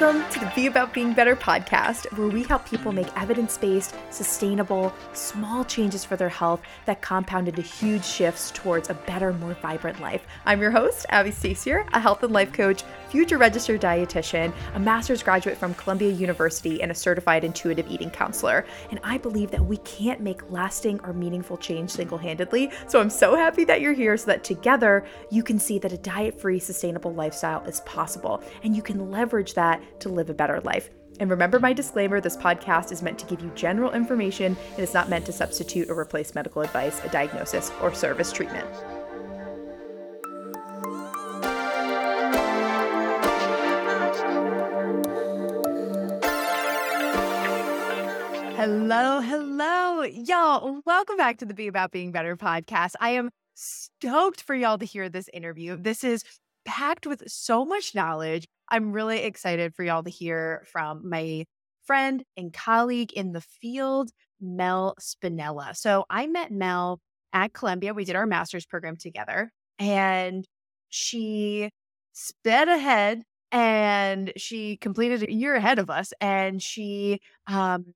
Welcome to the Be About Being Better podcast, where we help people make evidence based, sustainable, small changes for their health that compound into huge shifts towards a better, more vibrant life. I'm your host, Abbie Stasior, a health and life coach, future registered dietitian, a master's graduate from Columbia University, and a certified intuitive eating counselor. And I believe that we can't make lasting or meaningful change single handedly. So I'm so happy that you're here so that together you can see that a diet free, sustainable lifestyle is possible and you can leverage that that to live a better life. And remember my disclaimer this podcast is meant to give you general information and is not meant to substitute or replace medical advice, a diagnosis, or service treatment. Hello, hello, y'all. Welcome back to the Be About Being Better podcast. I am stoked for y'all to hear this interview. This is packed with so much knowledge I'm really excited for y'all to hear from my friend and colleague in the field, Mel Spinella. So I met Mel at Columbia. We did our master's program together, and she sped ahead and she completed a year ahead of us. And she, um,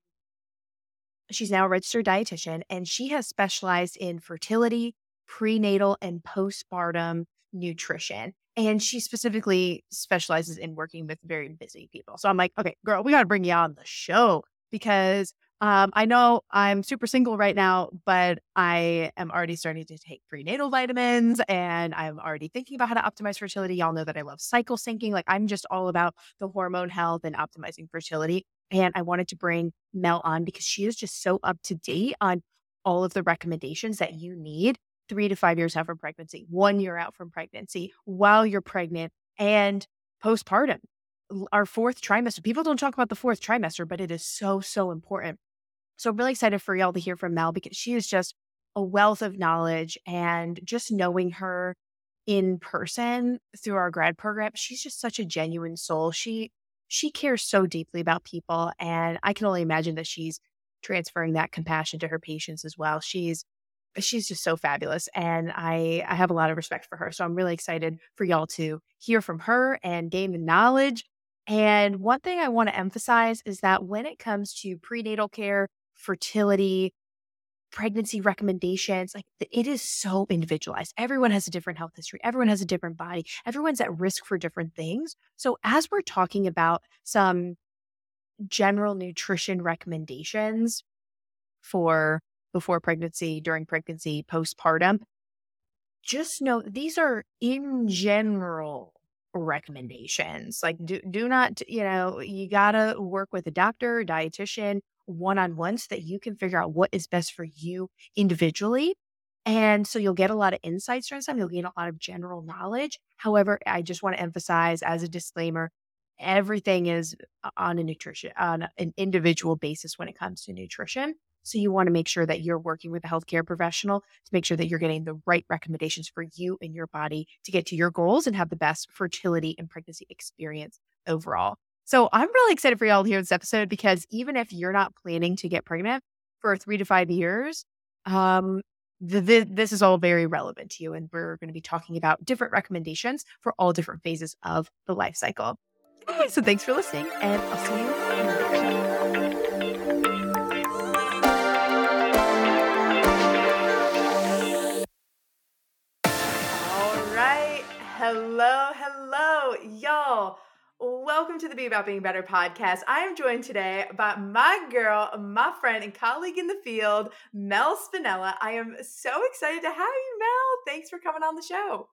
she's now a registered dietitian and she has specialized in fertility, prenatal, and postpartum nutrition. And she specifically specializes in working with very busy people. So I'm like, okay, girl, we got to bring you on the show because um, I know I'm super single right now, but I am already starting to take prenatal vitamins and I'm already thinking about how to optimize fertility. Y'all know that I love cycle syncing. Like I'm just all about the hormone health and optimizing fertility. And I wanted to bring Mel on because she is just so up to date on all of the recommendations that you need three to five years out from pregnancy, one year out from pregnancy, while you're pregnant, and postpartum, our fourth trimester. People don't talk about the fourth trimester, but it is so, so important. So I'm really excited for y'all to hear from Mel because she is just a wealth of knowledge and just knowing her in person through our grad program, she's just such a genuine soul. She she cares so deeply about people and I can only imagine that she's transferring that compassion to her patients as well. She's she's just so fabulous and I, I have a lot of respect for her. So I'm really excited for y'all to hear from her and gain the knowledge. And one thing I want to emphasize is that when it comes to prenatal care, fertility, pregnancy recommendations, like it is so individualized. Everyone has a different health history, everyone has a different body, everyone's at risk for different things. So as we're talking about some general nutrition recommendations for before pregnancy, during pregnancy, postpartum. Just know these are in general recommendations. Like do do not, you know, you got to work with a doctor, dietitian one on one so that you can figure out what is best for you individually. And so you'll get a lot of insights during time. You'll gain a lot of general knowledge. However, I just want to emphasize as a disclaimer, everything is uh, on a nutrition on an individual basis when it comes to nutrition. So you want to make sure that you're working with a healthcare professional to make sure that you're getting the right recommendations for you and your body to get to your goals and have the best fertility and pregnancy experience overall. So I'm really excited for y'all to hear this episode because even if you're not planning to get pregnant for three to five years, um, the, the, this is all very relevant to you. And we're going to be talking about different recommendations for all different phases of the life cycle. So thanks for listening, and I'll see you Hello, hello, y'all. Welcome to the Be About Being Better podcast. I am joined today by my girl, my friend, and colleague in the field, Mel Spinella. I am so excited to have you, Mel. Thanks for coming on the show.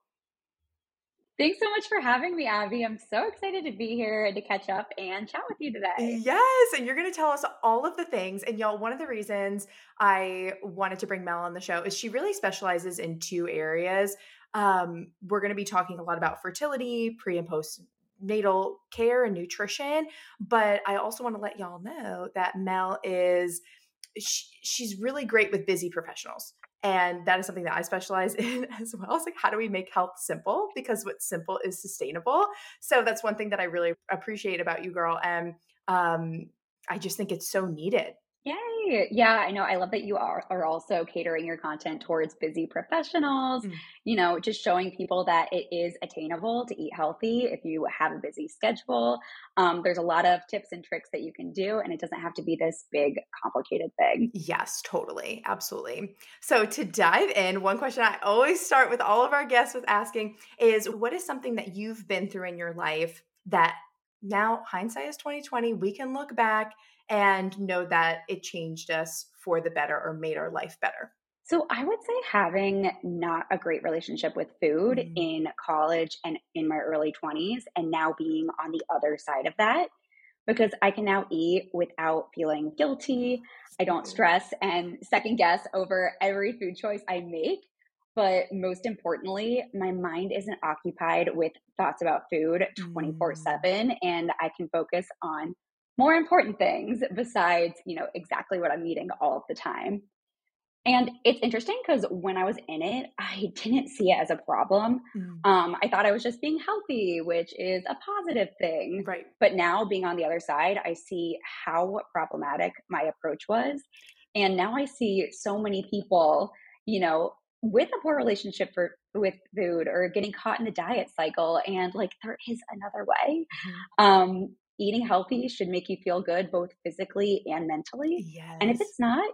Thanks so much for having me, Abbie. I'm so excited to be here and to catch up and chat with you today. Yes, and you're going to tell us all of the things. And y'all, one of the reasons I wanted to bring Mel on the show is she really specializes in two areas um, we're going to be talking a lot about fertility, pre and post natal care and nutrition. But I also want to let y'all know that Mel is, she, she's really great with busy professionals. And that is something that I specialize in as well. It's like, how do we make health simple? Because what's simple is sustainable. So that's one thing that I really appreciate about you, girl. And um, I just think it's so needed. Yay. Yeah, I know. I love that you are, are also catering your content towards busy professionals, mm. you know, just showing people that it is attainable to eat healthy if you have a busy schedule. Um, there's a lot of tips and tricks that you can do, and it doesn't have to be this big, complicated thing. Yes, totally. Absolutely. So, to dive in, one question I always start with all of our guests with asking is what is something that you've been through in your life that now hindsight is 2020 we can look back and know that it changed us for the better or made our life better? So I would say having not a great relationship with food mm-hmm. in college and in my early 20s and now being on the other side of that because I can now eat without feeling guilty. I don't stress and second guess over every food choice I make. But most importantly, my mind isn't occupied with thoughts about food 24 7, mm. and I can focus on more important things besides, you know, exactly what I'm eating all of the time. And it's interesting because when I was in it, I didn't see it as a problem. Mm. Um, I thought I was just being healthy, which is a positive thing. Right. But now being on the other side, I see how problematic my approach was. And now I see so many people, you know, with a poor relationship for with food or getting caught in the diet cycle and like there is another way. Mm-hmm. Um, eating healthy should make you feel good both physically and mentally. Yes. And if it's not,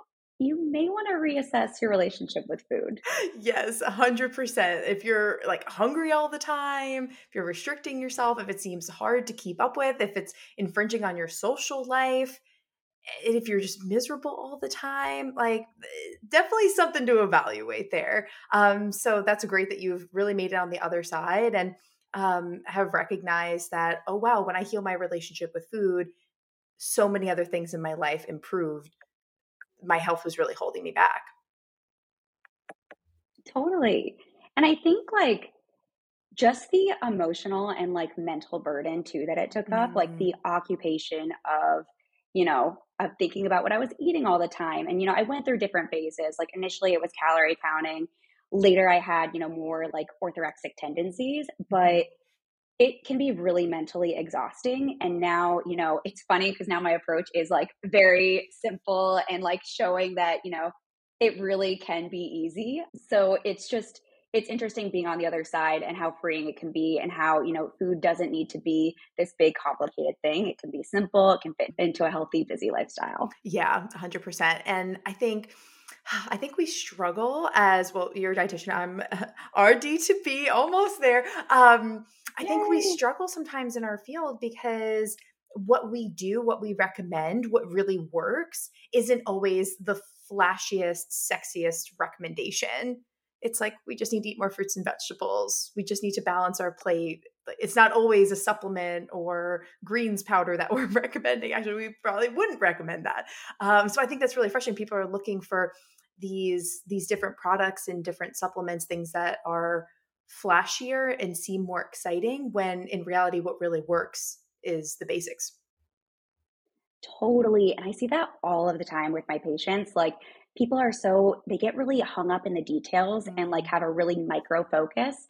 you may want to reassess your relationship with food. Yes, 100%. If you're like hungry all the time, if you're restricting yourself, if it seems hard to keep up with, if it's infringing on your social life, if you're just miserable all the time, like definitely something to evaluate there. Um, so that's great that you've really made it on the other side. And um, have recognized that, oh, wow, when I heal my relationship with food, so many other things in my life improved. My health was really holding me back. Totally. And I think like just the emotional and like mental burden too that it took mm. up, like the mm. occupation of, you know, of thinking about what I was eating all the time. And, you know, I went through different phases. Like initially it was calorie counting later I had, you know, more like orthorexic tendencies, but it can be really mentally exhausting. And now, you know, it's funny because now my approach is like very simple and like showing that, you know, it really can be easy. So it's just, it's interesting being on the other side and how freeing it can be and how you know food doesn't need to be this big complicated thing it can be simple it can fit into a healthy busy lifestyle yeah 100% and i think I think we struggle as well. You're a dietitian. I'm RD to B, almost there. Um, I Yay. think we struggle sometimes in our field because what we do, what we recommend, what really works isn't always the flashiest, sexiest recommendation. It's like we just need to eat more fruits and vegetables. We just need to balance our plate. It's not always a supplement or greens powder that we're recommending. Actually, we probably wouldn't recommend that. Um, so I think that's really frustrating. People are looking for these these different products and different supplements things that are flashier and seem more exciting when in reality what really works is the basics totally and i see that all of the time with my patients like people are so they get really hung up in the details and like mm-hmm. have a really micro focus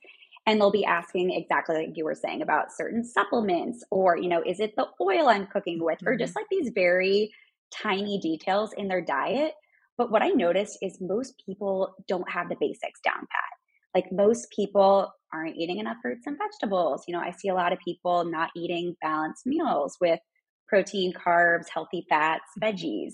and they'll be asking exactly like you were saying about certain supplements or you know is it the oil i'm cooking with mm-hmm. or just like these very tiny details in their diet but what I noticed is most people don't have the basics down pat. Like most people aren't eating enough fruits and vegetables. You know, I see a lot of people not eating balanced meals with protein, carbs, healthy fats, mm-hmm. veggies.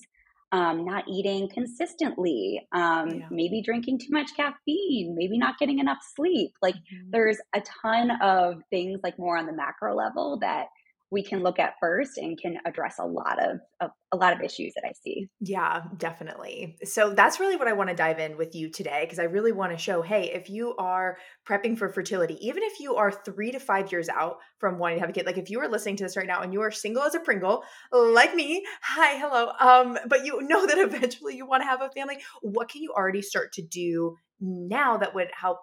Um, not eating consistently, um, yeah. maybe drinking too much caffeine, maybe not getting enough sleep. Like mm-hmm. there's a ton of things like more on the macro level that we can look at first and can address a lot of, of, a lot of issues that I see. Yeah, definitely. So that's really what I want to dive in with you today because I really want to show hey, if you are prepping for fertility, even if you are 3 to 5 years out from wanting to have a kid, like if you are listening to this right now and you are single as a Pringle, like me, hi, hello, um but you know that eventually you want to have a family, what can you already start to do now that would help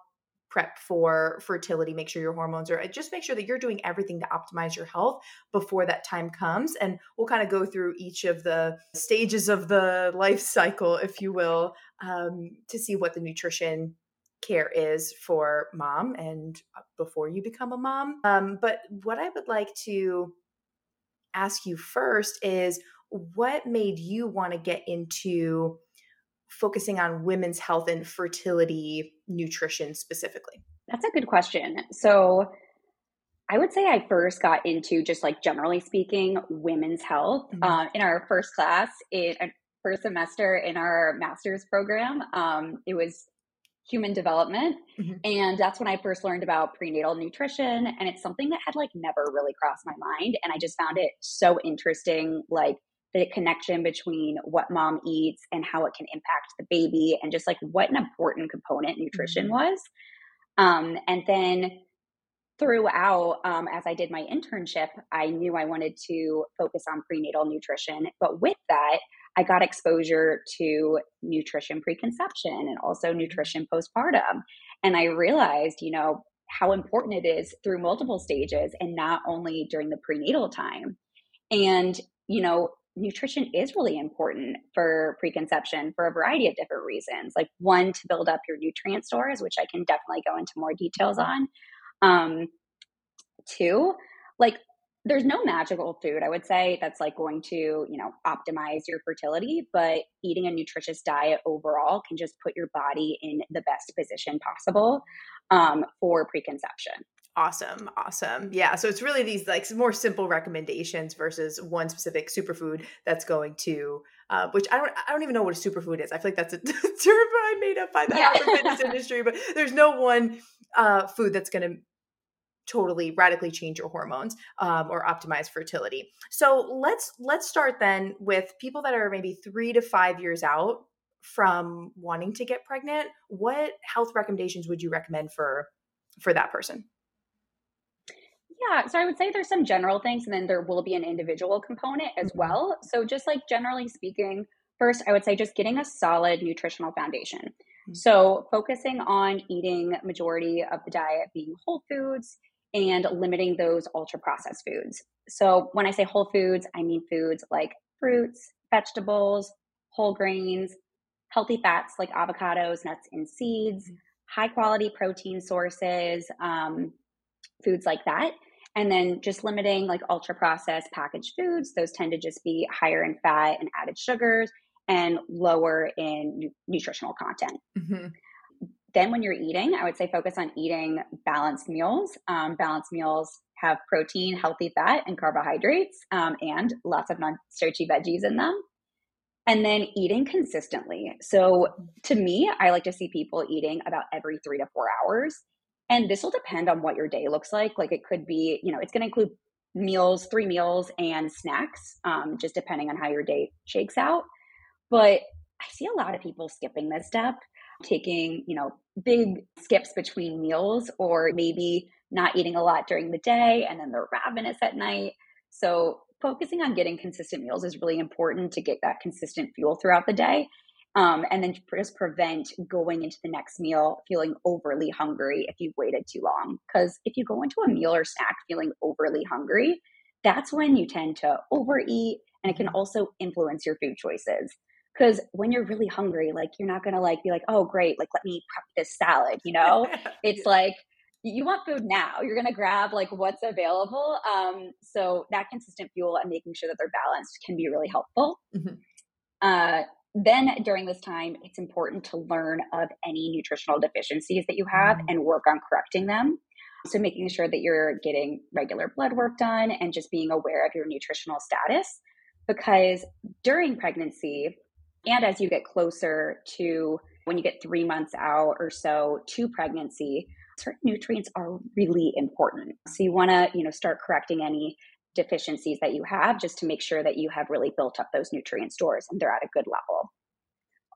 prep for fertility, make sure your hormones are just make sure that you're doing everything to optimize your health before that time comes. And we'll kind of go through each of the stages of the life cycle, if you will, um, to see what the nutrition care is for mom and uh, before you become a mom. Um, but what I would like to ask you first is what made you want to get into focusing on women's health and fertility nutrition specifically? That's a good question. So, I would say I first got into just like generally speaking, women's health mm-hmm. uh, in our first class in uh, first semester in our master's program. Um, it was human development, mm-hmm. and that's when I first learned about prenatal nutrition. And it's something that had like never really crossed my mind, and I just found it so interesting, like the connection between what mom eats and how it can impact the baby, and just like what an important component nutrition mm-hmm. was. Um, and then throughout, um, as I did my internship, I knew I wanted to focus on prenatal nutrition. But with that, I got exposure to nutrition preconception and also mm-hmm. nutrition postpartum. And I realized, you know, how important it is through multiple stages and not only during the prenatal time. And, you know, nutrition is really important for preconception for a variety of different reasons. Like, one, to build up your nutrient stores, which I can definitely go into more details on. Um, two, like there's no magical food i would say that's like going to you know optimize your fertility but eating a nutritious diet overall can just put your body in the best position possible um, for preconception awesome awesome yeah so it's really these like more simple recommendations versus one specific superfood that's going to uh, which I don't I don't even know what a superfood is. I feel like that's a term I made up by the yeah. fitness industry, but there's no one uh, food that's going to totally radically change your hormones um, or optimize fertility so let's let's start then with people that are maybe three to five years out from wanting to get pregnant what health recommendations would you recommend for for that person yeah, so I would say there's some general things, and then there will be an individual component as mm-hmm. well. So, just like generally speaking, first, I would say just getting a solid nutritional foundation. Mm-hmm. So, focusing on eating majority of the diet being whole foods, and limiting those ultra processed foods. So when I say whole foods, I mean foods like fruits, vegetables, whole grains, healthy fats like avocados, nuts, and seeds, mm-hmm. high quality protein sources, um, foods like that. And then just limiting like ultra processed packaged foods. Those tend to just be higher in fat and added sugars and lower in nu- nutritional content. Mm-hmm. Then, when you're eating, I would say focus on eating balanced meals. Um, balanced meals have protein, healthy fat, and carbohydrates, um, and lots of non starchy veggies in them. And then eating consistently. So, to me, I like to see people eating about every three to four hours. And this will depend on what your day looks like. Like, it could be, you know, it's going to include meals, three meals, and snacks, um, just depending on how your day shakes out. But I see a lot of people skipping this step taking, you know, big skips between meals or maybe not eating a lot during the day and then they're ravenous at night. So focusing on getting consistent meals is really important to get that consistent fuel throughout the day. Um, and then just prevent going into the next meal feeling overly hungry if you've waited too long. Because if you go into a meal or snack feeling overly hungry, that's when you tend to overeat and it can mm-hmm. also influence your food choices because when you're really hungry like you're not gonna like be like oh great like let me prep this salad you know it's like you want food now you're gonna grab like what's available um, so that consistent fuel and making sure that they're balanced can be really helpful mm-hmm. uh, then during this time it's important to learn of any nutritional deficiencies that you have mm-hmm. and work on correcting them so making sure that you're getting regular blood work done and just being aware of your nutritional status because during pregnancy and as you get closer to when you get three months out or so to pregnancy, certain nutrients are really important. So you want to, you know, start correcting any deficiencies that you have just to make sure that you have really built up those nutrient stores and they're at a good level.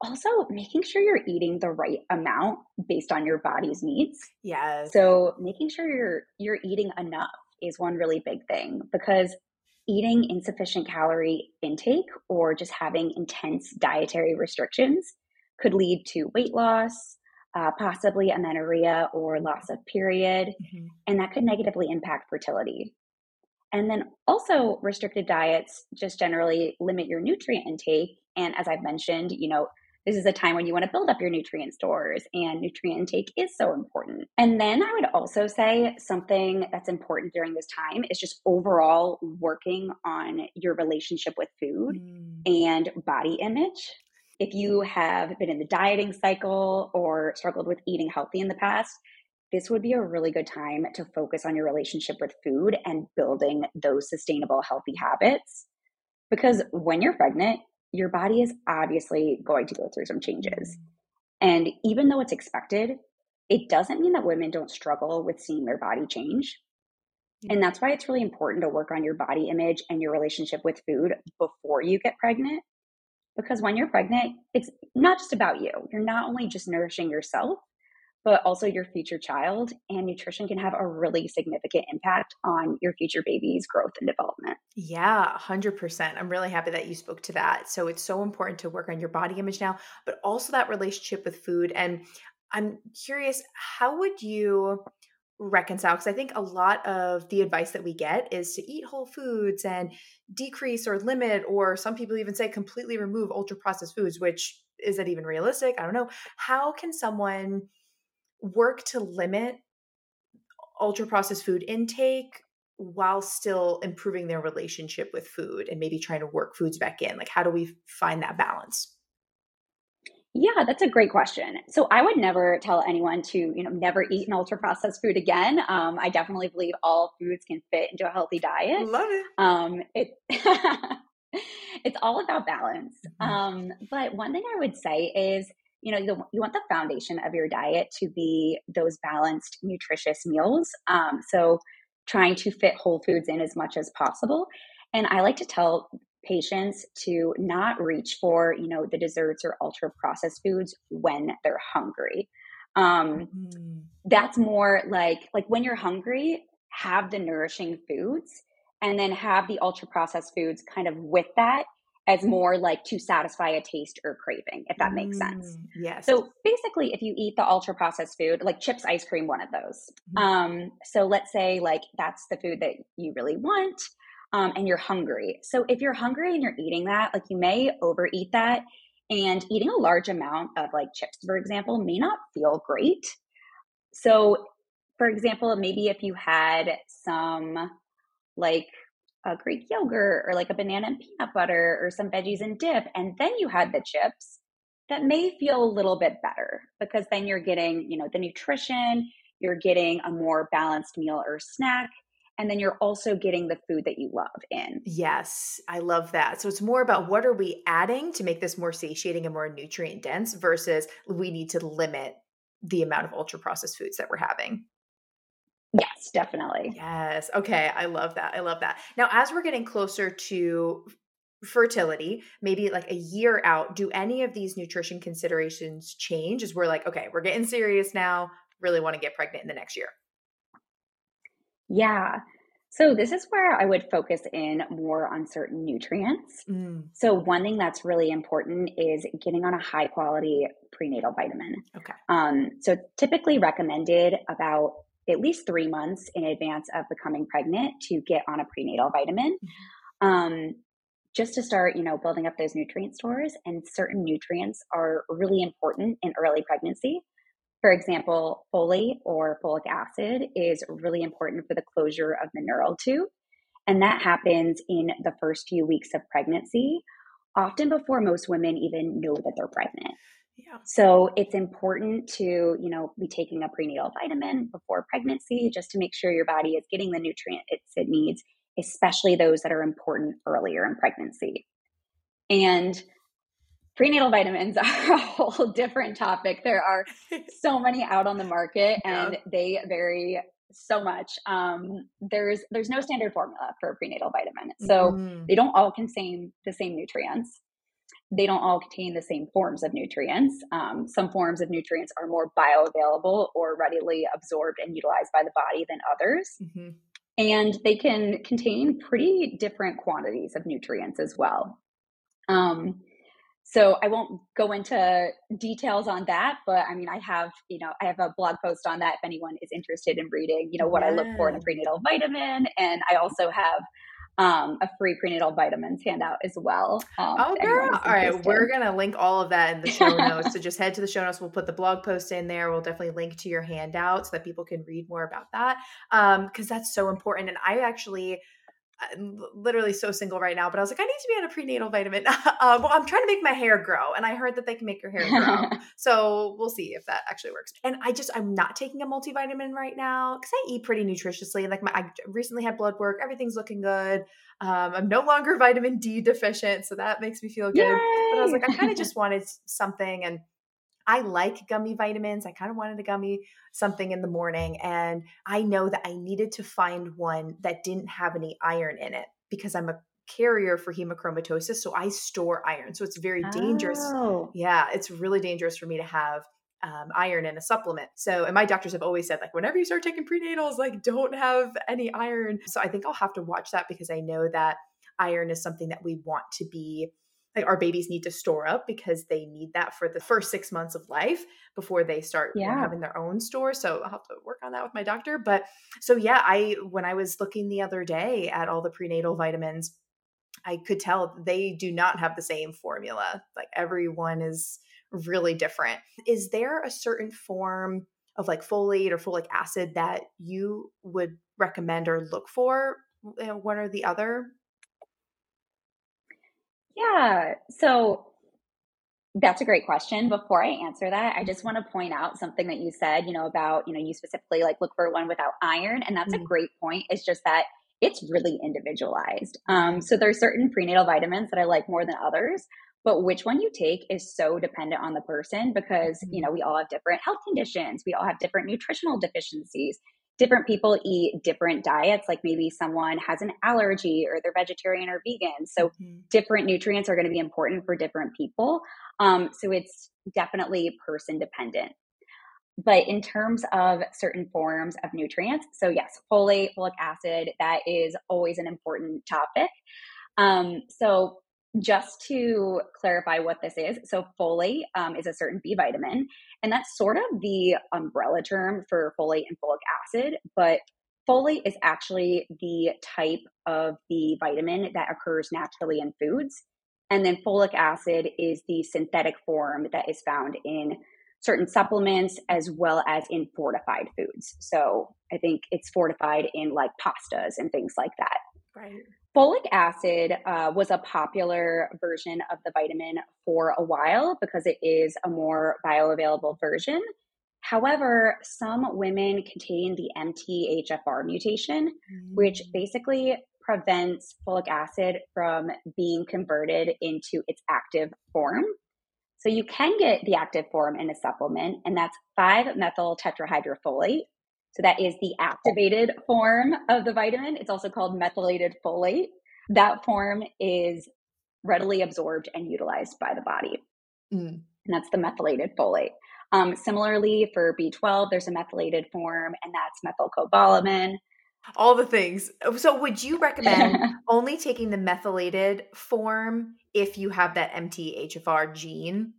Also, making sure you're eating the right amount based on your body's needs. Yes. So, making sure you're you're eating enough is one really big thing because eating insufficient calorie intake or just having intense dietary restrictions could lead to weight loss, uh, possibly amenorrhea or loss of period, mm-hmm. and that could negatively impact fertility. And then also, restricted diets just generally limit your nutrient intake. And as I've mentioned, you know, this is a time when you want to build up your nutrient stores and nutrient intake is so important. And then I would also say something that's important during this time is just overall working on your relationship with food mm. and body image. If you have been in the dieting cycle or struggled with eating healthy in the past, this would be a really good time to focus on your relationship with food and building those sustainable, healthy habits. Because when you're pregnant, your body is obviously going to go through some changes. Mm. And even though it's expected, it doesn't mean that women don't struggle with seeing their body change. And that's why it's really important to work on your body image and your relationship with food before you get pregnant. Because when you're pregnant, it's not just about you. You're not only just nourishing yourself, but also your future child. And nutrition can have a really significant impact on your future baby's growth and development. Yeah, 100%. I'm really happy that you spoke to that. So it's so important to work on your body image now, but also that relationship with food. And I'm curious, how would you reconcile because i think a lot of the advice that we get is to eat whole foods and decrease or limit or some people even say completely remove ultra processed foods which is that even realistic i don't know how can someone work to limit ultra processed food intake while still improving their relationship with food and maybe trying to work foods back in? Like, how do we find that balance? Yeah, that's a great question. So I would never tell anyone to, you know, never eat an ultra processed food again. Um, I definitely believe all foods can fit into a healthy diet. Love it. Um, it it's all about balance. Mm-hmm. Um, but one thing I would say is you know, you, you want the foundation of your diet to be those balanced, nutritious meals. Um, so trying to fit whole foods in as much as possible. And I like to tell patients to not reach for, you know, the desserts or ultra processed foods when they're hungry. Um, mm-hmm. That's more like like when you're hungry, have the nourishing foods and then have the ultra processed foods kind of with that as more like to satisfy a taste or craving, if that makes sense. Mm, yes. So basically, if you eat the ultra processed food, like chips, ice cream, one of those. Mm-hmm. Um, so let's say like that's the food that you really want. Um, and you're hungry. So if you're hungry and you're eating that, like you may overeat that, and eating a large amount of like chips, for example, may not feel great. So, for example, maybe if you had some like a Greek yogurt or like a banana and peanut butter or some veggies and dip, and then you had the chips, that may feel a little bit better because then you're getting, you know, the nutrition, you're getting a more balanced meal or snack, and then you're also getting the food that you love in. Yes, I love that. So it's more about what are we adding to make this more satiating and more nutrient dense versus we need to limit the amount of ultra processed foods that we're having. Yes, definitely. Yes. Okay. I love that. I love that. Now, as we're getting closer to fertility, maybe like a year out, do any of these nutrition considerations change as we're like, okay, we're getting serious now, really want to get pregnant in the next year? Yeah. So, this is where I would focus in more on certain nutrients. Mm. So, one thing that's really important is getting on a high quality prenatal vitamin. Okay. Um, so, typically recommended about at least three months in advance of becoming pregnant to get on a prenatal vitamin. Mm-hmm. Um, just to start, you know, building up those nutrient stores, and certain nutrients are really important in early pregnancy. For example, folate or folic acid is really important for the closure of the neural tube. And that happens in the first few weeks of pregnancy, often before most women even know that they're pregnant. Yeah. So it's important to, you know, be taking a prenatal vitamin before pregnancy just to make sure your body is getting the nutrients it needs, especially those that are important earlier in pregnancy. And prenatal vitamins are a whole different topic. There are so many out on the market and yeah. they vary so much. Um, there's there's no standard formula for a prenatal vitamin, so mm. they don't all contain the same nutrients they don't all contain the same forms of nutrients. Um, some forms of nutrients are more bioavailable or readily absorbed and utilized by the body than others. Mm-hmm. And they can contain pretty different quantities of nutrients as well. Um, so I won't go into details on that, but I mean, I have, you know, I have a blog post on that if anyone is interested in reading, you know, what yeah. I look for in a prenatal vitamin. And I also have um, a free prenatal vitamins handout as well. Um, oh, girl. All right. We're going to link all of that in the show notes. so just head to the show notes. We'll put the blog post in there. We'll definitely link to your handout so that people can read more about that. Um, cause that's so important. And I actually, I'm literally so single right now, but I was like, I need to be on a prenatal vitamin. uh, well, I'm trying to make my hair grow, and I heard that they can make your hair grow. so we'll see if that actually works. And I just, I'm not taking a multivitamin right now because I eat pretty nutritiously. And like my, I recently had blood work, everything's looking good. Um, I'm no longer vitamin D deficient, so that makes me feel good. Yay! But I was like, I kind of just wanted something, and I like gummy vitamins. I kind of wanted a gummy something in the morning. And I know that I needed to find one that didn't have any iron in it because I'm a carrier for hemochromatosis. So I store iron. So it's very dangerous. Oh. Yeah, it's really dangerous for me to have um, iron in a supplement. So, and my doctors have always said, like, whenever you start taking prenatals, like, don't have any iron. So I think I'll have to watch that because I know that iron is something that we want to be our babies need to store up because they need that for the first six months of life before they start yeah. having their own store. So I'll have to work on that with my doctor. But so yeah, I when I was looking the other day at all the prenatal vitamins, I could tell they do not have the same formula. Like everyone is really different. Is there a certain form of like folate or folic acid that you would recommend or look for eh, one or the other yeah. So that's a great question. Before I answer that, I just want to point out something that you said, you know, about, you know, you specifically like look for one without iron. And that's mm-hmm. a great point. It's just that it's really individualized. Um, so there's certain prenatal vitamins that I like more than others, but which one you take is so dependent on the person because, you mm-hmm. know, we all have different health conditions. We all have different nutritional deficiencies different people eat different diets. Like maybe someone has an allergy or they're vegetarian or vegan. So mm-hmm. different nutrients are going to be important for different people. Um, so it's definitely person dependent. But in terms of certain forms of nutrients, so yes, folate, folic acid, that is always an important topic. Um, so just to clarify what this is, so folate um, is a certain B vitamin, and that's sort of the umbrella term for folate and folic acid. But folate is actually the type of the vitamin that occurs naturally in foods. And then folic acid is the synthetic form that is found in certain supplements as well as in fortified foods. So I think it's fortified in like pastas and things like that. Right. Folic acid uh, was a popular version of the vitamin for a while because it is a more bioavailable version. However, some women contain the MTHFR mutation, mm. which basically prevents folic acid from being converted into its active form. So you can get the active form in a supplement, and that's 5 methyl tetrahydrofolate, so that is the activated form of the vitamin. It's also called methylated folate. That form is readily absorbed and utilized by the body. Mm. And that's the methylated folate. Um, similarly, for B12, there's a methylated form, and that's methylcobalamin. All the things. So, would you recommend only taking the methylated form if you have that MTHFR gene?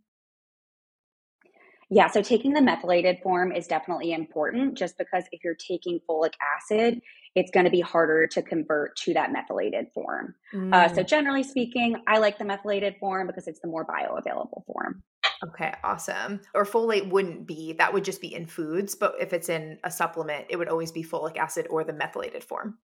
Yeah, so taking the methylated form is definitely important just because if you're taking folic acid, it's going to be harder to convert to that methylated form. Mm. Uh, so, generally speaking, I like the methylated form because it's the more bioavailable form. Okay, awesome. Or folate wouldn't be, that would just be in foods, but if it's in a supplement, it would always be folic acid or the methylated form.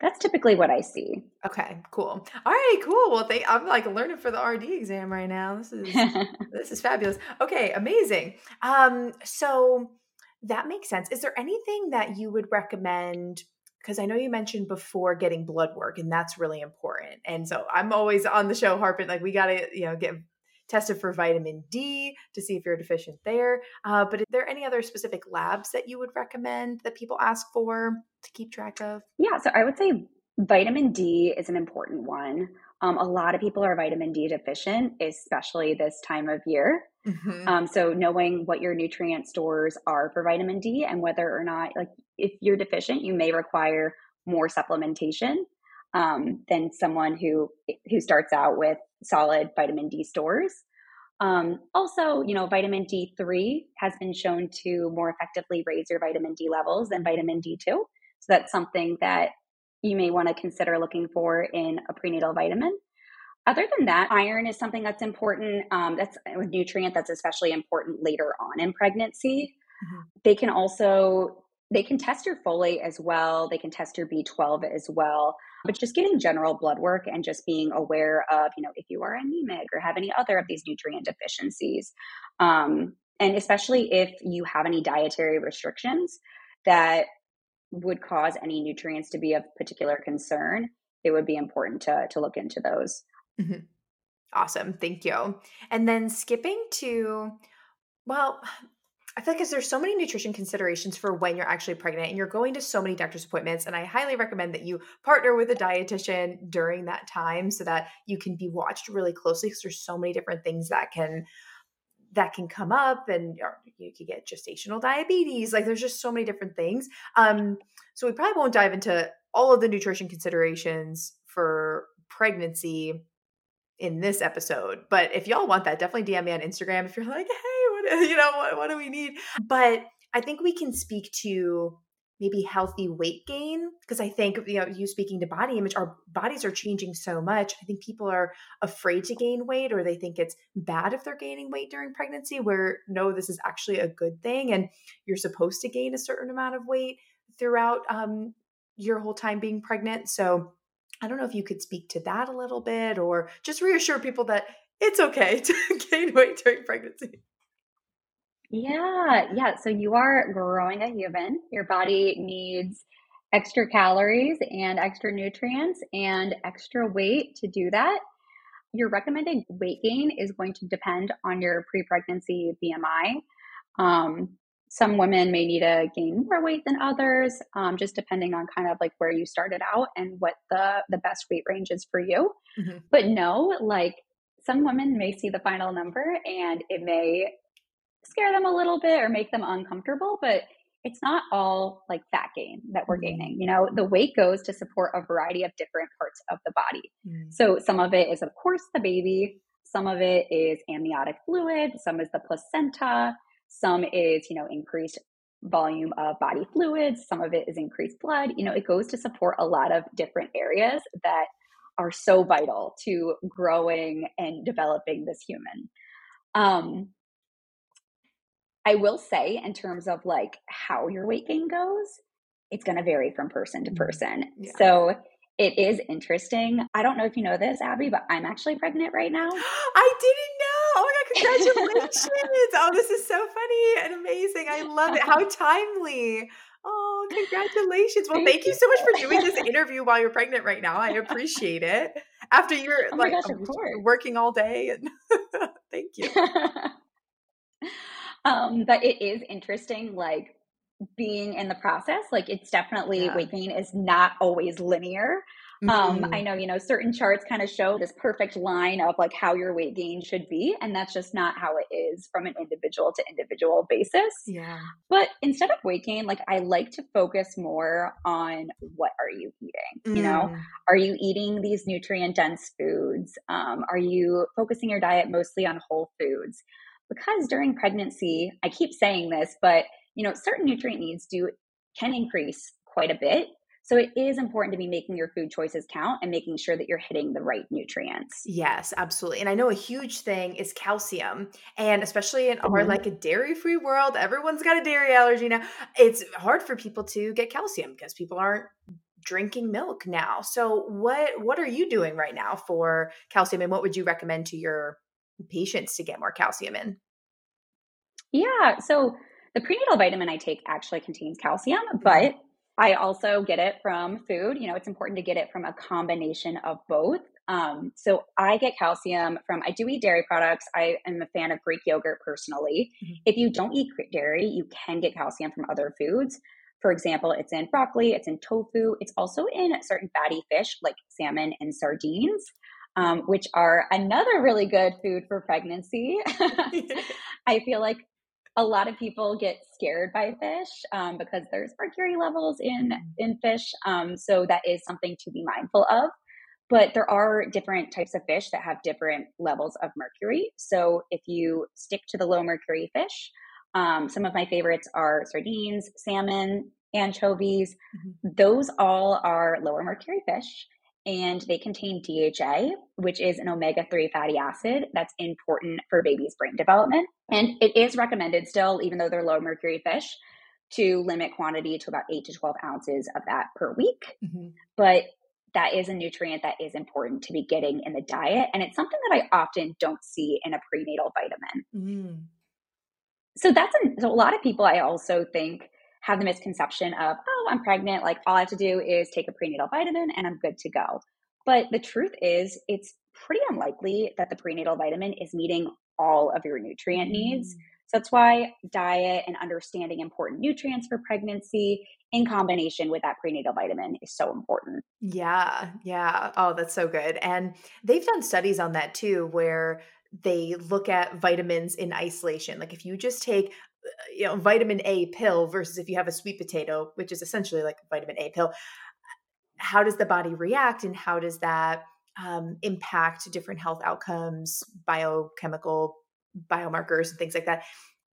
That's typically what I see. Okay, cool. All right, cool. Well, thank, I'm like learning for the RD exam right now. This is this is fabulous. Okay, amazing. Um, so that makes sense. Is there anything that you would recommend? Because I know you mentioned before getting blood work, and that's really important. And so I'm always on the show harping like we got to you know get tested for vitamin D to see if you're deficient there. Uh, but is there any other specific labs that you would recommend that people ask for to keep track of? Yeah, so I would say vitamin D is an important one. Um, a lot of people are vitamin D deficient, especially this time of year. Mm-hmm. Um, so knowing what your nutrient stores are for vitamin D and whether or not, like, if you're deficient, you may require more supplementation um, than someone who who starts out with solid vitamin D stores. Um, also, you know, vitamin D3 has been shown to more effectively raise your vitamin D levels than vitamin D2. So that's something that you may want to consider looking for in a prenatal vitamin. Other than that, iron is something that's important. Um, that's a nutrient that's especially important later on in pregnancy. Mm-hmm. They can also they can test your folate as well. They can test your B12 as well. But just getting general blood work and just being aware of, you know, if you are anemic or have any other of these nutrient deficiencies. Um, and especially if you have any dietary restrictions that would cause any nutrients to be of particular concern, it would be important to, to look into those. Mm-hmm. Awesome. Thank you. And then skipping to, well, I feel like there's so many nutrition considerations for when you're actually pregnant and you're going to so many doctor's appointments. And I highly recommend that you partner with a dietitian during that time so that you can be watched really closely because there's so many different things that can that can come up and you could get gestational diabetes like there's just so many different things um so we probably won't dive into all of the nutrition considerations for pregnancy in this episode but if y'all want that definitely dm me on instagram if you're like hey you know what, what do we need? But i think we can speak to maybe healthy weight gain because i think you know you speaking to body image our bodies are changing so much. I think people are afraid to gain weight or they think it's bad if they're gaining weight during pregnancy where no this is actually a good thing and you're supposed to gain a certain amount of weight throughout um, your whole time being pregnant. So i don't know if you could speak to that a little bit or just reassure people that it's okay to gain weight during pregnancy yeah, yeah. So you are growing a human. Your body needs extra calories and extra nutrients and extra weight to do that. Your recommended weight gain is going to depend on your pre pregnancy BMI. Um, some women may need to gain more weight than others, um, just depending on kind of like where you started out and what the the best weight range is for you. Mm-hmm. But no, like some women may see the final number and it may scare them a little bit or make them uncomfortable, but it's not all like fat gain that we're mm-hmm. gaining. You know, the weight goes to support a variety of different parts of the body. Mm. So some of it is, of course, the baby. Some of it is amniotic fluid. Some is the placenta. Some is, you know, increased volume of body fluids. Some of it is increased blood. You know, it goes to support a lot of different areas that are so vital to growing and developing this human. Um, I will say, in terms of like how your weight gain goes, it's going to vary from person to mm-hmm. person. Yeah. So it is interesting. I don't know if you know this, Abbie, but I'm actually pregnant right now. I didn't know. Oh my God, congratulations. oh, this is so funny and amazing. I love it. How timely. Oh, congratulations. Well, thank, thank you so much for doing this interview while you're pregnant right now. I appreciate it. After you're oh like gosh, working all day and thank you. Um, but it is interesting, like being in the process. Like it's definitely yeah. weight gain is not always linear. Mm-hmm. Um, I know, you know, certain charts kind of show this perfect line of like how your weight gain should be. And that's just not how it is from an individual to individual basis. Yeah. But instead of weight gain, like I like to focus more on what are you eating? Mm. You know, mm. are you eating these nutrient dense foods? Um, are you focusing your diet mostly on whole foods? Because during pregnancy, I keep saying this, but you know, certain nutrient needs do can increase quite a bit. So it is important to be making your food choices count and making sure that you're hitting the right nutrients. Yes, absolutely. And I know a huge thing is calcium. And especially in mm-hmm. our like a dairy-free world, everyone's got a dairy allergy now. It's hard for people to get calcium because people aren't drinking milk now. So what what are you doing right now for calcium and what would you recommend to your patients to get more calcium in? Yeah. So the prenatal vitamin I take actually contains calcium, mm-hmm. but I also get it from food. You know, it's important to get it from a combination of both. Um, so I get calcium from, I do eat dairy products. I am a fan of Greek yogurt personally. Mm-hmm. If you don't eat dairy, you can get calcium from other foods. For example, it's in broccoli, it's in tofu, it's also in certain fatty fish like salmon and sardines um, which are another really good food for pregnancy. I feel like a lot of people get scared by fish um, because there's mercury levels in mm. in fish. Um, so that is something to be mindful of. But there are different types of fish that have different levels of mercury. So if you stick to the low mercury fish, um, some of my favorites are sardines, salmon, anchovies. Mm-hmm. Those all are lower mercury fish and they contain DHA, which is an omega 3 fatty acid that's important for babies' brain development. And it is recommended still, even though they're low mercury fish, to limit quantity to about 8 to 12 ounces of that per week. Mm-hmm. But that is a nutrient that is important to be getting in the diet. And it's something that I often don't see in a prenatal vitamin. Mm. So that's a, so a lot of people I also think have the misconception of, oh, I'm pregnant. Like all I have to do is take a prenatal vitamin and I'm good to go. But the truth is, it's pretty unlikely that the prenatal vitamin is meeting all of your nutrient needs. Mm. So that's why diet and understanding important nutrients for pregnancy in combination with that prenatal vitamin is so important. Yeah, yeah. Oh, that's so good. And they've done studies on that too, where they look at vitamins in isolation. Like if you just take you know vitamin A pill versus if you have a sweet potato, which is essentially like vitamin A pill, how does the body react and how does that um, impact different health outcomes, biochemical biomarkers, and things like that?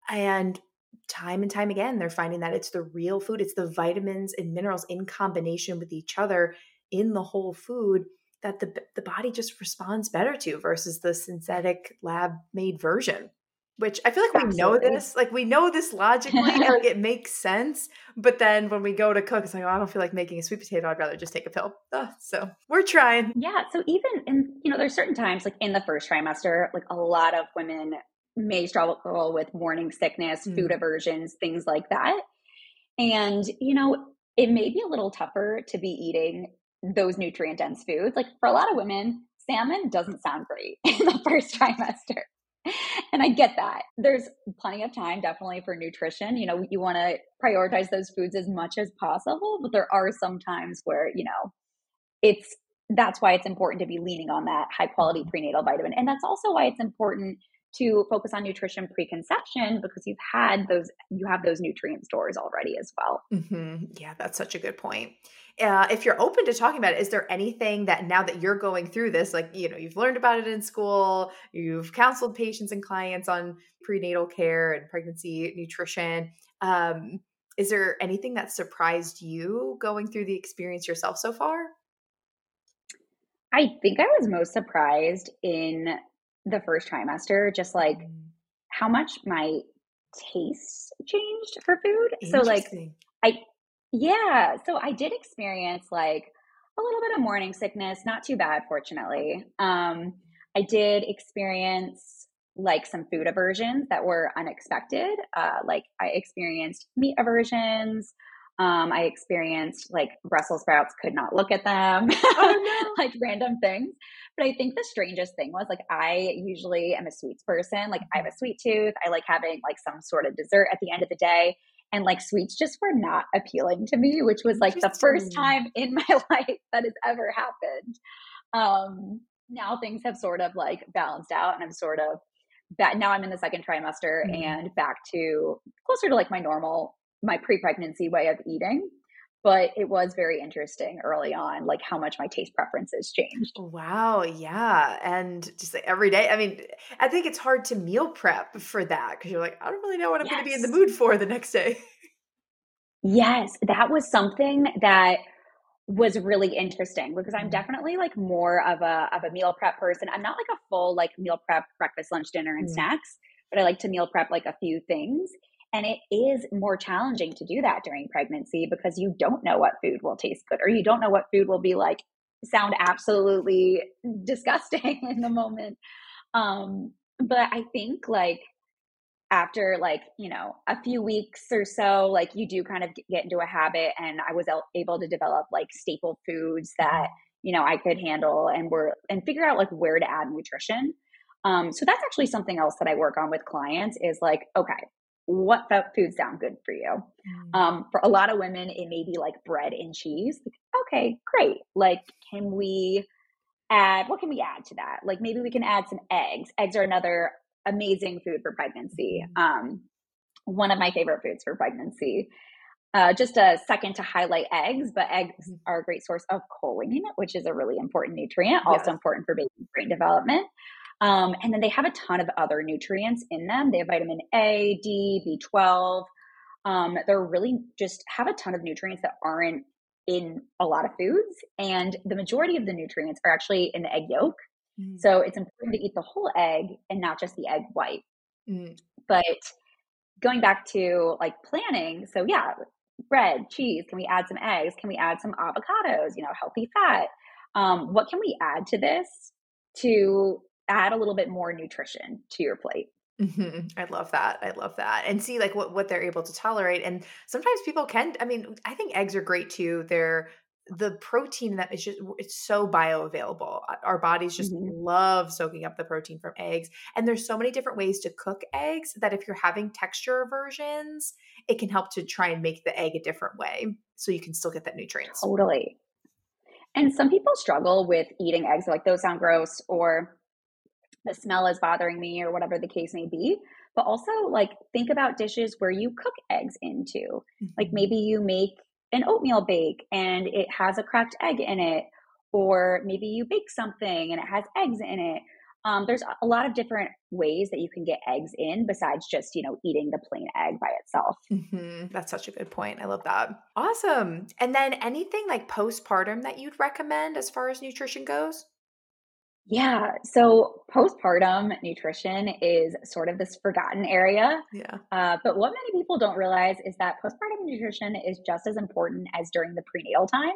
And time and time again, they're finding that it's the real food, it's the vitamins and minerals in combination with each other in the whole food that the the body just responds better to versus the synthetic lab made version which I feel like Absolutely. we know this, like we know this logically, and like it makes sense. But then when we go to cook, it's like, oh, I don't feel like making a sweet potato. I'd rather just take a pill. Oh, so we're trying. Yeah. So even in, you know, there's certain times, like in the first trimester, like a lot of women may struggle with morning sickness, mm. food aversions, things like that. And, you know, it may be a little tougher to be eating those nutrient dense foods. Like for a lot of women, salmon doesn't sound great in the first trimester. and I get that. There's plenty of time definitely for nutrition. You know, you want to prioritize those foods as much as possible, but there are some times where, you know, it's that's why it's important to be leaning on that high quality mm-hmm. prenatal vitamin. And that's also why it's important to focus on nutrition preconception because you've had those you have those nutrient stores already as well. Mm-hmm. yeah that's such a good point. Uh, if you're open to talking about it is there anything that now that you're going through this like you know you've learned about it in school you've counseled patients and clients on prenatal care and pregnancy nutrition um, is there anything that surprised you going through the experience yourself so far? I think I was most surprised in the first trimester, just like mm. how much my taste changed for food. So like I yeah, so I did experience like a little bit of morning sickness, not too bad fortunately. Um I did experience like some food aversions that were unexpected. Uh like I experienced meat aversions, um, I experienced like Brussels sprouts, could not look at them, oh, no. like random things. But I think the strangest thing was like, I usually am a sweets person. Like, I have a sweet tooth. I like having like some sort of dessert at the end of the day. And like sweets just were not appealing to me, which was like the first time in my life that has ever happened. Um, now things have sort of like balanced out and I'm sort of back now I'm in the second trimester mm-hmm. and back to closer to like my normal my pre-pregnancy way of eating but it was very interesting early on like how much my taste preferences changed wow yeah and just like every day i mean i think it's hard to meal prep for that because you're like i don't really know what i'm yes. going to be in the mood for the next day yes that was something that was really interesting because i'm mm-hmm. definitely like more of a of a meal prep person i'm not like a full like meal prep breakfast lunch dinner and mm. snacks but i like to meal prep like a few things and it is more challenging to do that during pregnancy because you don't know what food will taste good or you don't know what food will be like sound absolutely disgusting in the moment. Um, but I think like after like, you know, a few weeks or so, like you do kind of get into a habit and I was able to develop like staple foods that, you know, I could handle and were and figure out like where to add nutrition. Um, so that's actually something else that I work on with clients is like, okay, what foods sound good for you. Mm. Um, for a lot of women, it may be like bread and cheese. Like, okay, great. Like, can we add, what can we add to that? Like, maybe we can add some eggs. Eggs are another amazing food for pregnancy. Mm. Um, one of my favorite foods for pregnancy. Uh, just a second to highlight eggs, but eggs mm-hmm. are a great source of choline, which is a really important nutrient, also yes. important for baby brain development. Um, and then they have a ton of other nutrients in them. They have vitamin A, D, B12. Um, they're really just have a ton of nutrients that aren't in a lot of foods. And the majority of the nutrients are actually in the egg yolk. Mm. So it's important to eat the whole egg and not just the egg white. Mm. But going back to like planning, so yeah, bread, cheese, can we add some eggs? Can we add some avocados, you know, healthy fat? Um, what can we add to this to add a little bit more nutrition to your plate? Mm-hmm. I love that. I love that. And see like what what they're able to tolerate. And sometimes people can I mean, I think eggs are great too. They're the protein that is just it's so bioavailable. Our bodies just mm-hmm. love soaking up the protein from eggs. And there's so many different ways to cook eggs that if you're having texture aversions, it can help to try and make the egg a different way so you can still get that nutrients. Totally. And some people struggle with eating eggs like those sound gross or the smell is bothering me or whatever the case may be. But also like think about dishes where you cook eggs into. Mm-hmm. like maybe you make an oatmeal bake and it has a cracked egg in it or maybe you bake something and it has eggs in it. Um, there's a lot of different ways that you can get eggs in besides just you know eating the plain egg by itself. Mm-hmm. that's such a good point. I love that. Awesome. And then anything like postpartum that you'd recommend as far as nutrition goes yeah. So postpartum nutrition is sort of this forgotten area. Yeah. Uh, but what many people don't realize is that postpartum nutrition is just as important as during the prenatal time.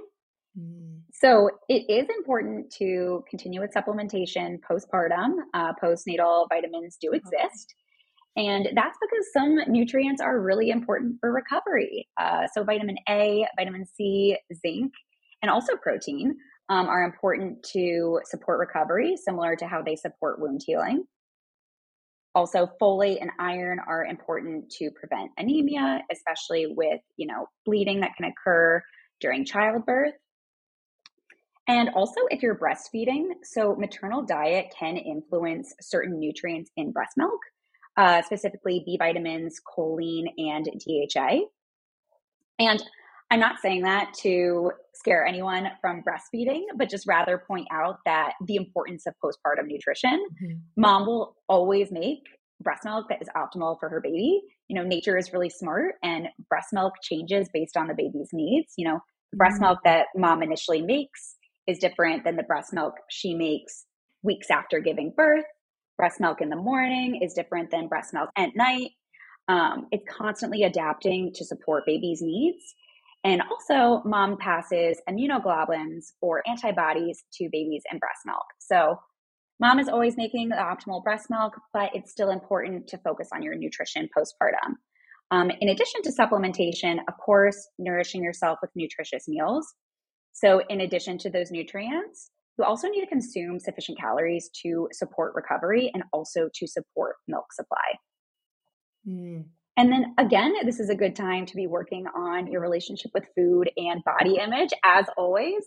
Mm. So it is important to continue with supplementation postpartum. Uh, postnatal vitamins do exist. Okay. And that's because some nutrients are really important for recovery. Uh, so, vitamin A, vitamin C, zinc, and also protein um, are important to support recovery, similar to how they support wound healing. Also, folate and iron are important to prevent anemia, especially with, you know, bleeding that can occur during childbirth. And also, if you're breastfeeding, so maternal diet can influence certain nutrients in breast milk, uh, specifically B vitamins, choline, and DHA. And I'm not saying that to scare anyone from breastfeeding, but just rather point out that the importance of postpartum nutrition. Mm-hmm. Mom will always make breast milk that is optimal for her baby. You know, nature is really smart and breast milk changes based on the baby's needs. You know, the breast mm-hmm. milk that mom initially makes is different than the breast milk she makes weeks after giving birth. Breast milk in the morning is different than breast milk at night. Um, it's constantly adapting to support baby's needs. And also, mom passes immunoglobulins or antibodies to babies in breast milk. So, mom is always making the optimal breast milk, but it's still important to focus on your nutrition postpartum. Um, in addition to supplementation, of course, nourishing yourself with nutritious meals. So, in addition to those nutrients, you also need to consume sufficient calories to support recovery and also to support milk supply. Mm. And then again, this is a good time to be working on your relationship with food and body image, as always.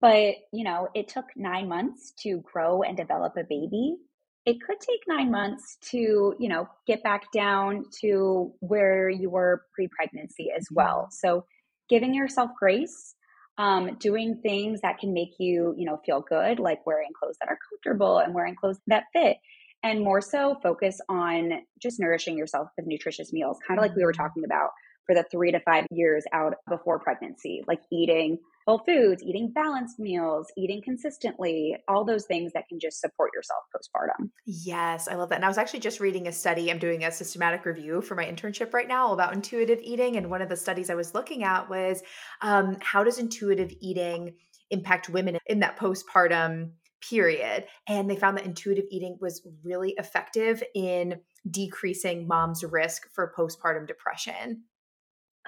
But, you know, it took nine months to grow and develop a baby. It could take nine months to, you know, get back down to where you were pre pregnancy as well. So, giving yourself grace, um, doing things that can make you, you know, feel good, like wearing clothes that are comfortable and wearing clothes that fit and more so focus on just nourishing yourself with nutritious meals, kind of like we were mm-hmm. talking about for the three to five years out before pregnancy, like eating whole foods, eating balanced meals, eating consistently, all those things that can just support yourself postpartum. Yes, I love that. And I was actually just reading a study. I'm doing a systematic review for my internship right now about intuitive eating. And one of the studies I was looking at was um, how does intuitive eating impact women in that postpartum period. And they found that intuitive eating was really effective in decreasing mom's risk for postpartum depression.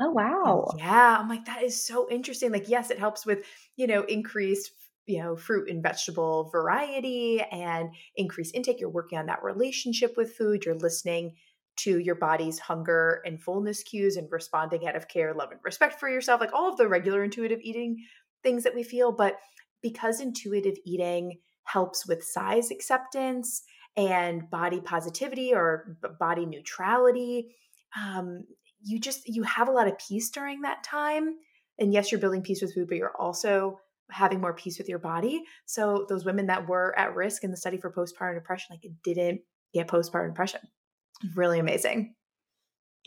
Oh, wow. Yeah. I'm like, that is so interesting. Like, yes, it helps with, you know, increased you know fruit and vegetable variety and increase intake you're working on that relationship with food you're listening to your body's hunger and fullness cues and responding out of care love and respect for yourself like all of the regular intuitive eating things that we feel but because intuitive eating helps with size acceptance and body positivity or body neutrality. Um, you just you have a lot of peace during that time. And yes you're building peace with food but you're also having more peace with your body. So those women that were at risk in the study for postpartum depression like it didn't get postpartum depression. Really amazing.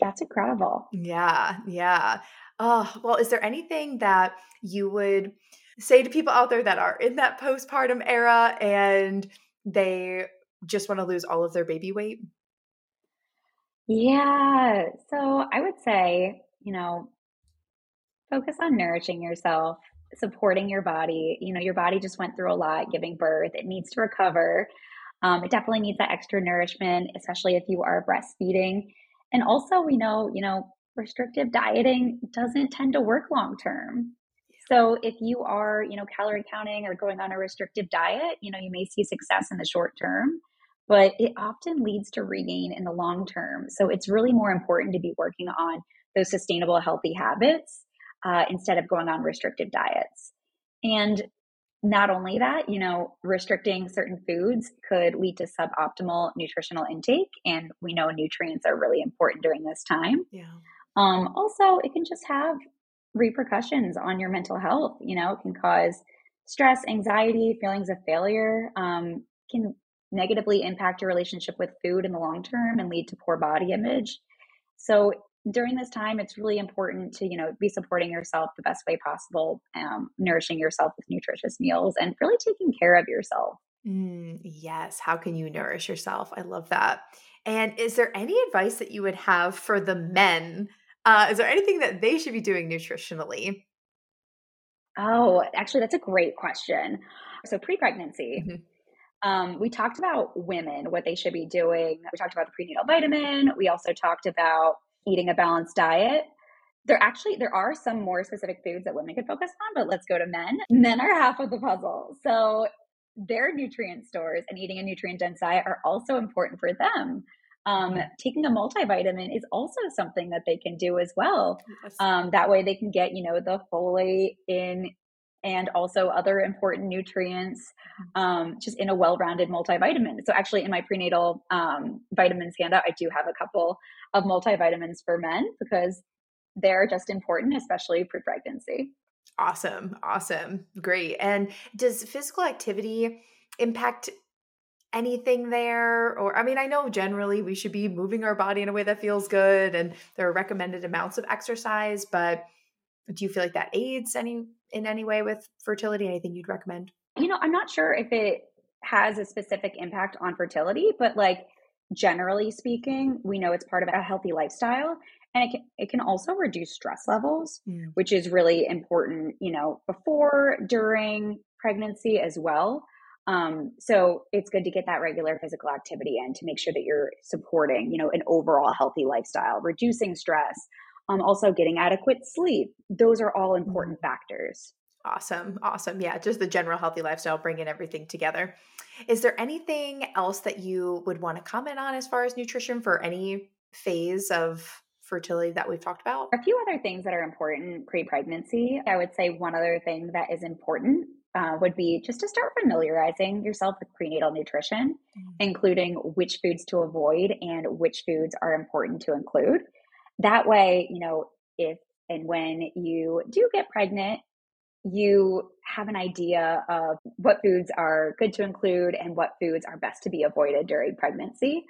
That's incredible. Yeah, yeah. Oh, well, is there anything that you would say to people out there that are in that postpartum era and they just want to lose all of their baby weight? Yeah. So I would say, you know, focus on nourishing yourself, supporting your body. You know, your body just went through a lot giving birth, it needs to recover. Um, it definitely needs that extra nourishment, especially if you are breastfeeding. And also, we know, you know, restrictive dieting doesn't tend to work long term. So if you are, you know, calorie counting or going on a restrictive diet, you know, you may see success in the short term, but it often leads to regain in the long term. So it's really more important to be working on those sustainable, healthy habits uh, instead of going on restrictive diets. And not only that, you know, restricting certain foods could lead to suboptimal nutritional intake. And we know nutrients are really important during this time. Yeah. Um, also, it can just have repercussions on your mental health. You know, it can cause stress, anxiety, feelings of failure, um, can negatively impact your relationship with food in the long term and lead to poor body image. So during this time, it's really important to, you know, be supporting yourself the best way possible, um, nourishing yourself with nutritious meals and really taking care of yourself. Mm, yes. How can you nourish yourself? I love that. And is there any advice that you would have for the men? Uh, is there anything that they should be doing nutritionally? Oh, actually, that's a great question. So, pre pregnancy, mm-hmm. Um, we talked about women, what they should be doing. We talked about the prenatal vitamin. We also talked about eating a balanced diet. There actually there are some more specific foods that women could focus on, but let's go to men. Men are half of the puzzle. So their nutrient stores and eating a nutrient dense diet are also important for them. Um, taking a multivitamin is also something that they can do as well. Um, that way they can get, you know, the folate in and also other important nutrients mm-hmm. um, just in a well-rounded multivitamin. So actually in my prenatal um, vitamins handout i do have a couple of multivitamins for men because they're just important especially pre-pregnancy awesome awesome great. And does physical activity impact anything there or i mean i know generally we should be moving our body in a way that feels good and there are recommended amounts of exercise but do you feel like that aids any in any way with fertility? Anything you'd recommend? You know, I'm not sure if it has a specific impact on fertility, but like generally speaking, we know it's part of a healthy lifestyle and it can, it can also reduce stress levels, mm. which is really important, you know, before, during pregnancy as well. Um, so it's good to get that regular physical activity in to make sure that you're supporting, you know, an overall healthy lifestyle, reducing stress, um, also getting adequate sleep. Those are all important mm-hmm. factors. Awesome. Awesome. Yeah. Just the general healthy lifestyle, bringing everything together. Is there anything else that you would want to comment on as far as nutrition for any phase of fertility that we've talked about? A few other things that are important pre pregnancy. I would say one other thing that is important uh, would be just to start familiarizing yourself with prenatal nutrition, mm-hmm. including which foods to avoid and which foods are important to include. That way, you know, if and when you do get pregnant, you have an idea of what foods are good to include and what foods are best to be avoided during pregnancy.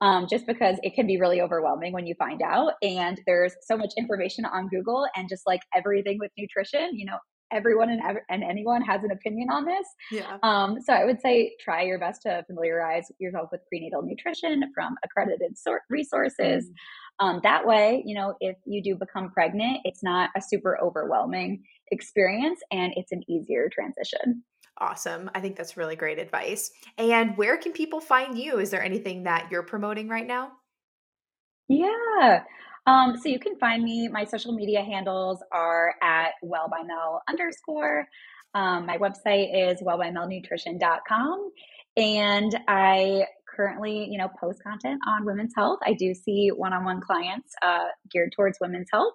Um, just because it can be really overwhelming when you find out. And there's so much information on Google, and just like everything with nutrition, you know, everyone and, ev- and anyone has an opinion on this. Yeah. Um, so I would say try your best to familiarize yourself with prenatal nutrition from accredited sort resources. Mm. Um, that way, you know, if you do become pregnant, it's not a super overwhelming experience and it's an easier transition. Awesome. I think that's really great advice. And where can people find you? Is there anything that you're promoting right now? Yeah. Um, so you can find me. My social media handles are at well by Mel underscore. Um, my website is wellbymelnutrition.com. And I currently, you know, post content on women's health. I do see one-on-one clients uh, geared towards women's health.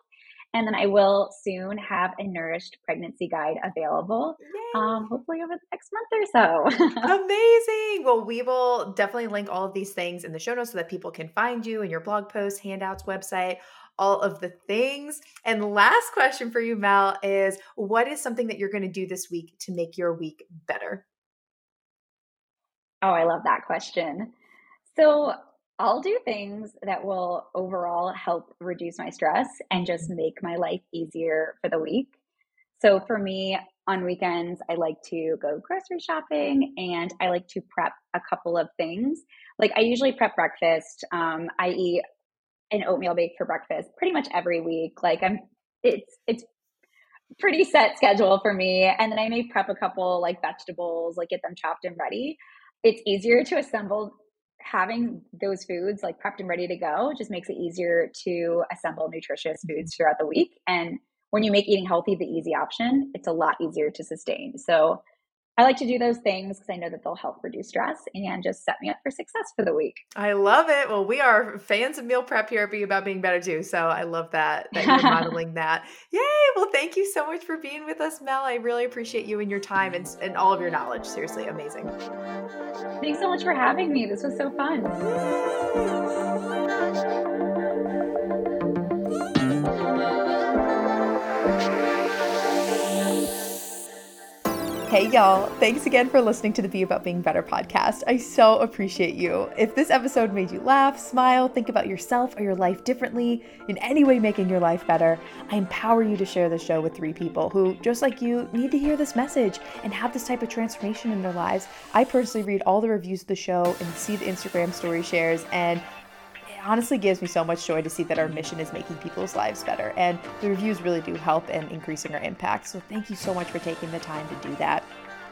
And then I will soon have a nourished pregnancy guide available, um, hopefully over the next month or so. Amazing. Well, we will definitely link all of these things in the show notes so that people can find you and your blog posts, handouts, website, all of the things. And last question for you, Mel, is what is something that you're going to do this week to make your week better? Oh, I love that question. So, I'll do things that will overall help reduce my stress and just make my life easier for the week. So for me, on weekends, I like to go grocery shopping and I like to prep a couple of things. Like I usually prep breakfast. Um, I eat an oatmeal bake for breakfast pretty much every week. Like I'm, it's it's pretty set schedule for me. And then I may prep a couple like vegetables, like get them chopped and ready. It's easier to assemble having those foods like prepped and ready to go just makes it easier to assemble nutritious foods mm-hmm. throughout the week. And when you make eating healthy the easy option, it's a lot easier to sustain. So I like to do those things because I know that they'll help reduce stress and just set me up for success for the week. I love it. Well, we are fans of meal prep here at Be About Being Better too. So I love that that you're modeling that. Yay! Well, thank you so much for being with us, Mel. I really appreciate you and your time and, and all of your knowledge. Seriously, amazing. Thanks so much for having me. This was so fun. Hey, y'all. Thanks again for listening to the Be About Being Better podcast. I so appreciate you. If this episode made you laugh, smile, think about yourself or your life differently, in any way making your life better, I empower you to share the show with three people who, just like you, need to hear this message and have this type of transformation in their lives. I personally read all the reviews of the show and see the Instagram story shares, and honestly gives me so much joy to see that our mission is making people's lives better. And the reviews really do help in increasing our impact. So thank you so much for taking the time to do that.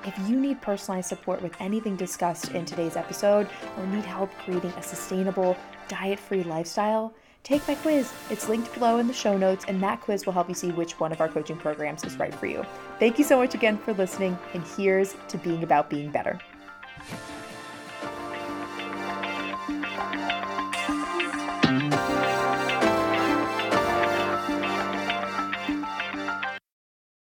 If you need personalized support with anything discussed in today's episode or need help creating a sustainable, diet free lifestyle, take my quiz. It's linked below in the show notes, and that quiz will help you see which one of our coaching programs is right for you. Thank you so much again for listening, and here's to being about being better.